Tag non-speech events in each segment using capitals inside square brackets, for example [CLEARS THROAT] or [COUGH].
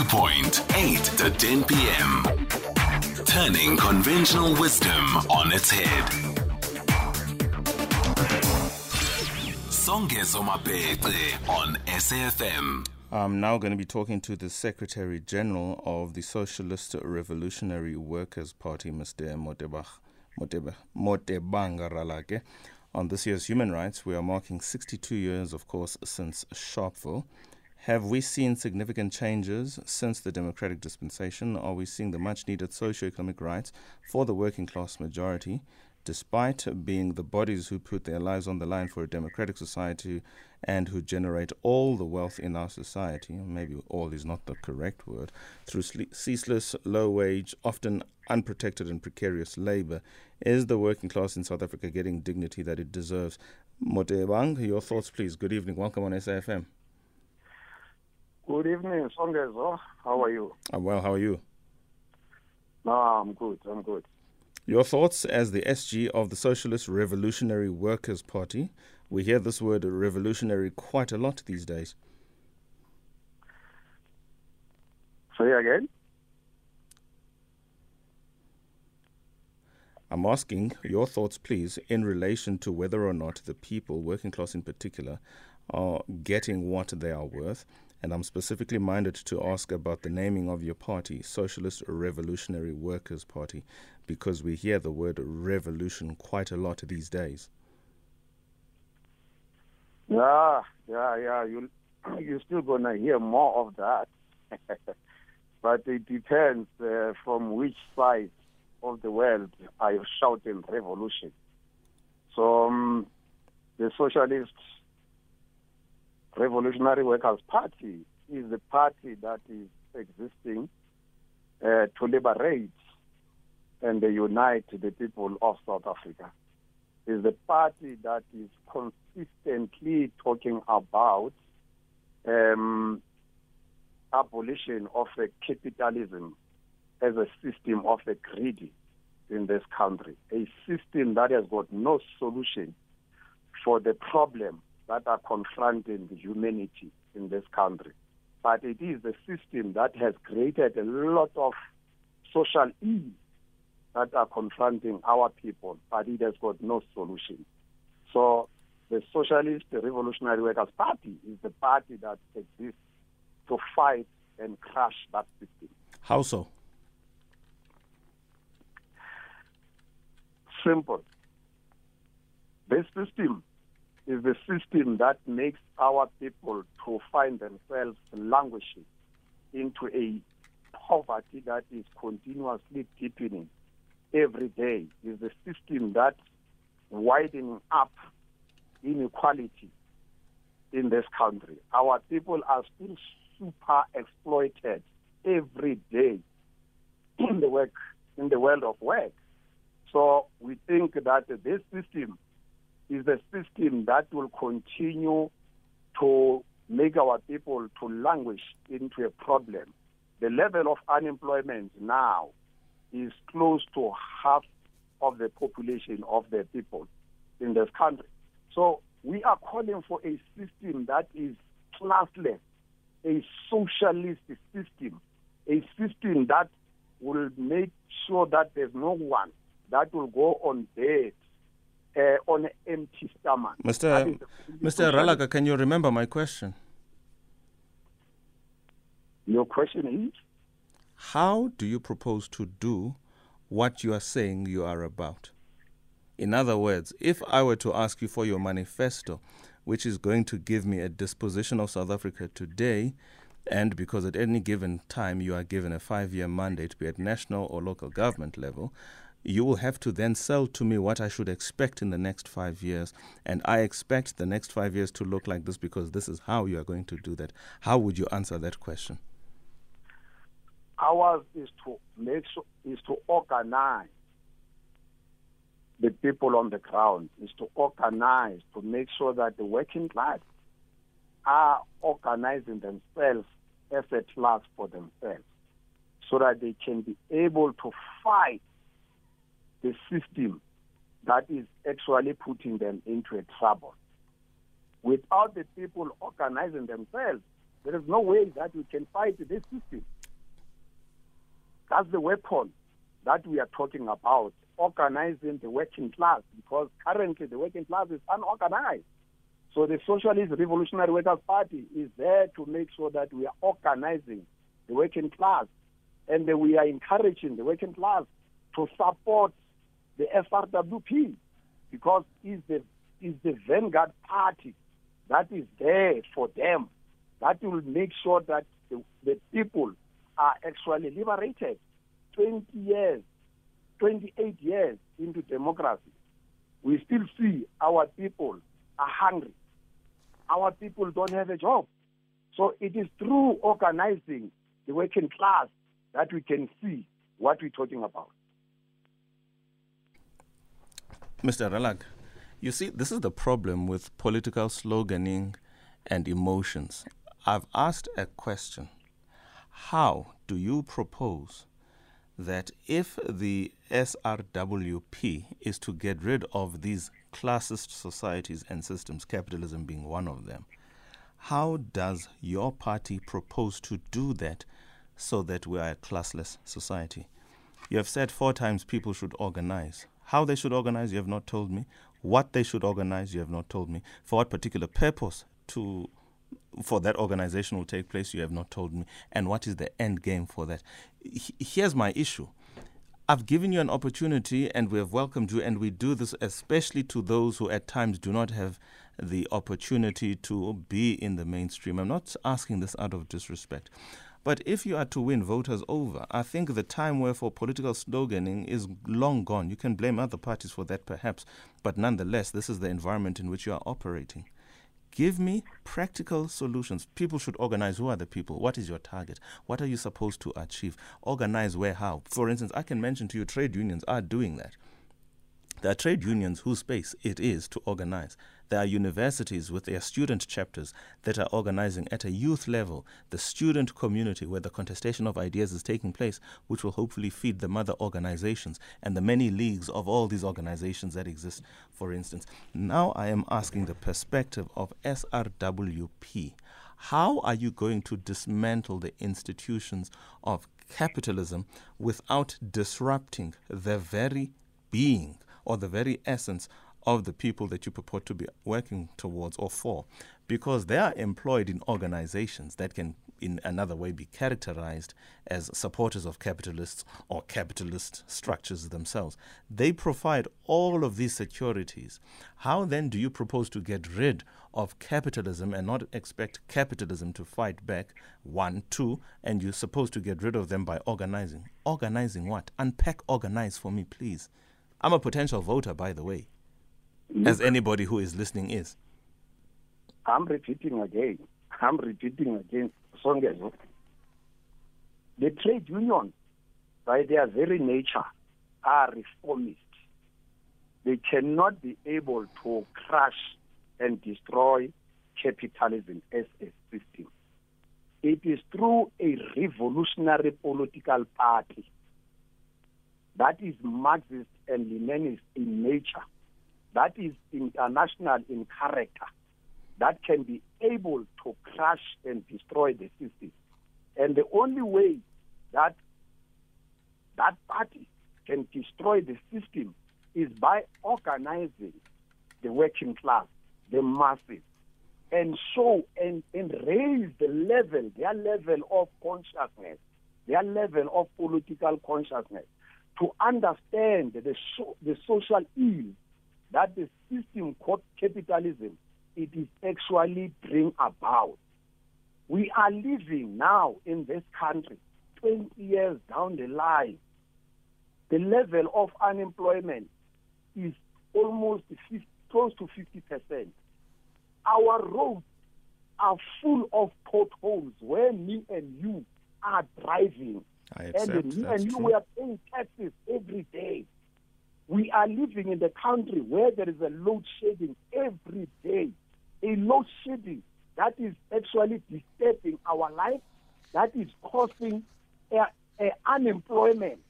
Viewpoint, 8 to 10 p.m. Turning conventional wisdom on its head. On SAFM. I'm now going to be talking to the Secretary General of the Socialist Revolutionary Workers' Party, Mr. Motebach, Motebe, Motebang Ralake. On this year's Human Rights, we are marking 62 years, of course, since Sharpeville. Have we seen significant changes since the democratic dispensation? Are we seeing the much needed socio-economic rights for the working class majority? despite being the bodies who put their lives on the line for a democratic society and who generate all the wealth in our society, maybe all is not the correct word, through ceaseless, low wage, often unprotected and precarious labor, is the working class in South Africa getting dignity that it deserves? Motebang, your thoughts, please. Good evening. Welcome on SAFM. Good evening, Songezo. How are you? I'm well. How are you? No, I'm good. I'm good. Your thoughts as the SG of the Socialist Revolutionary Workers' Party? We hear this word revolutionary quite a lot these days. Say again? I'm asking your thoughts, please, in relation to whether or not the people, working class in particular, are getting what they are worth and I'm specifically minded to ask about the naming of your party, Socialist Revolutionary Workers' Party, because we hear the word revolution quite a lot these days. Yeah, yeah, yeah. You [CLEARS THROAT] you're still gonna hear more of that, [LAUGHS] but it depends uh, from which side of the world are you shouting revolution. So um, the socialists Revolutionary Workers Party is the party that is existing uh, to liberate and unite the people of South Africa. Is the party that is consistently talking about um, abolition of capitalism as a system of a greedy in this country, a system that has got no solution for the problem that are confronting the humanity in this country. But it is the system that has created a lot of social ills that are confronting our people, but it has got no solution. So the Socialist Revolutionary Workers Party is the party that exists to fight and crush that system. How so? Simple. This system is the system that makes our people to find themselves languishing into a poverty that is continuously deepening every day is the system that widening up inequality in this country. Our people are still super exploited every day in the work in the world of work. So we think that this system is a system that will continue to make our people to languish into a problem. The level of unemployment now is close to half of the population of the people in this country. So we are calling for a system that is classless, a socialist system, a system that will make sure that there's no one that will go on debt uh, on an empty stomach. Mr. Mr. Ralake, can you remember my question? Your question is? How do you propose to do what you are saying you are about? In other words, if I were to ask you for your manifesto, which is going to give me a disposition of South Africa today, and because at any given time you are given a five year mandate, be it national or local government level, you will have to then sell to me what I should expect in the next five years. And I expect the next five years to look like this because this is how you are going to do that. How would you answer that question? Ours is to make sure, is to organize the people on the ground, is to organize, to make sure that the working class are organizing themselves as a class for themselves so that they can be able to fight the system that is actually putting them into a trouble. Without the people organizing themselves, There is no way that we can fight this system. That's the weapon that we are talking about, organizing the working class, because currently the working class is unorganized. So the Socialist Revolutionary Workers' Party is there to make sure that we are organizing the working class and we are encouraging the working class to support the SRWP, because it's the, it's the vanguard party that is there for them that will make sure that the, the people are actually liberated 20 years, 28 years into democracy. We still see our people are hungry. Our people don't have a job. So it is through organizing the working class that we can see what we're talking about. Mr. Ralag, you see, this is the problem with political sloganing and emotions. I've asked a question How do you propose that if the SRWP is to get rid of these classist societies and systems, capitalism being one of them, how does your party propose to do that so that we are a classless society? You have said four times people should organize. How they should organize, you have not told me. What they should organize, you have not told me. For what particular purpose to for that organization will take place, you have not told me. And what is the end game for that? Here's my issue. I've given you an opportunity and we have welcomed you, and we do this especially to those who at times do not have the opportunity to be in the mainstream. I'm not asking this out of disrespect. But if you are to win voters over, I think the time where for political sloganing is long gone. You can blame other parties for that, perhaps, but nonetheless, this is the environment in which you are operating. Give me practical solutions. People should organize. Who are the people? What is your target? What are you supposed to achieve? Organize where, how. For instance, I can mention to you trade unions are doing that. There are trade unions whose space it is to organize. There are universities with their student chapters that are organizing at a youth level the student community where the contestation of ideas is taking place, which will hopefully feed the mother organizations and the many leagues of all these organizations that exist, for instance. Now I am asking the perspective of SRWP. How are you going to dismantle the institutions of capitalism without disrupting the very being or the very essence of the people that you purport to be working towards or for, because they are employed in organizations that can, in another way, be characterized as supporters of capitalists or capitalist structures themselves. They provide all of these securities. How then do you propose to get rid of capitalism and not expect capitalism to fight back? One, two, and you're supposed to get rid of them by organizing. Organizing what? Unpack organize for me, please. I'm a potential voter, by the way, as anybody who is listening is. I'm repeating again. I'm repeating again. Songezo. The trade unions, by their very nature, are reformist. They cannot be able to crush and destroy capitalism as a system. It is through a revolutionary political party that is Marxist and Leninist in nature, that is international in character, that can be able to crush and destroy the system. And the only way that that party can destroy the system is by organizing the working class, the masses, and show and, and raise the level, their level of consciousness, their level of political consciousness to understand the, the social ill that the system called capitalism it is actually bring about. We are living now in this country 20 years down the line. The level of unemployment is almost 50, close to 50%. Our roads are full of potholes where me and you are driving I accept. And, That's and true. we are paying taxes every day. We are living in the country where there is a load shedding every day. A load shedding that is actually disturbing our life, that is causing a, a unemployment.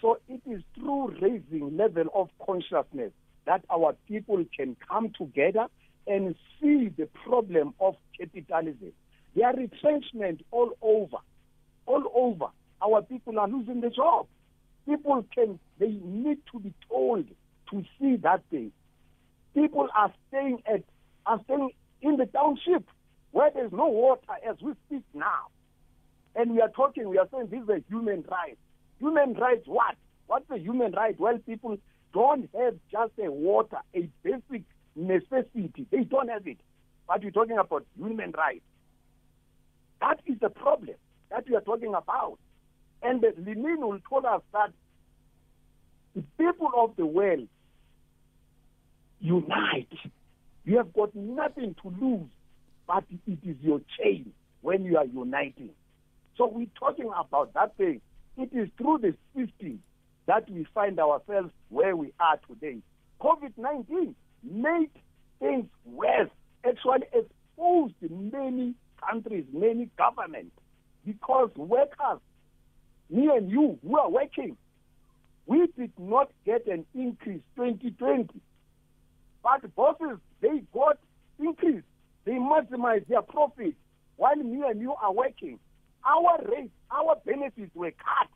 So it is through raising level of consciousness that our people can come together and see the problem of capitalism There are retrenchment all over. All over. Our people are losing the job. People can, they need to be told to see that thing. People are staying at, are staying in the township where there's no water as we speak now. And we are talking, we are saying this is a human right. Human rights what? What's a human right? Well, people don't have just a water, a basic necessity. They don't have it. But we're talking about human rights. That is the problem that we are talking about. And Lenin will told us that the people of the world unite. You have got nothing to lose, but it is your chain when you are uniting. So we're talking about that thing. It is through the system that we find ourselves where we are today. COVID 19 made things worse, actually exposed many countries, many governments, because workers, me and you, who are working, we did not get an increase 2020. But bosses, they got increase. They maximize their profit while me and you are working. Our rates, our benefits were cut.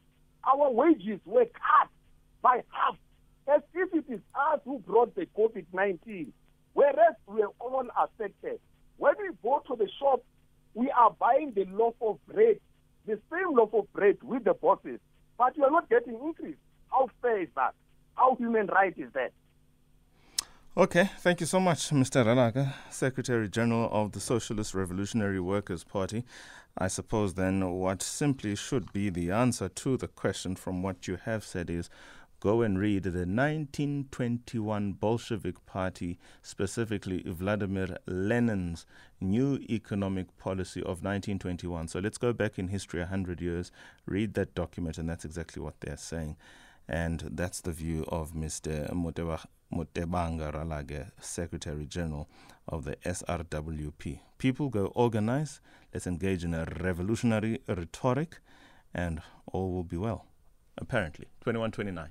Our wages were cut by half, as if it is us who brought the COVID 19, whereas we are all affected. When we go to the shop, we are buying the loaf of bread, the same loaf of bread with the bosses, but you are not getting increase. How fair is that? How human right is that? Okay, thank you so much, Mr. Ralaga, Secretary General of the Socialist Revolutionary Workers' Party. I suppose then what simply should be the answer to the question from what you have said is go and read the 1921 Bolshevik Party, specifically Vladimir Lenin's new economic policy of 1921. So let's go back in history 100 years, read that document, and that's exactly what they're saying. And that's the view of Mr. Motebanga Ralake, Secretary General of the SRWP. People go organize, let's engage in a revolutionary rhetoric, and all will be well. Apparently. 2129.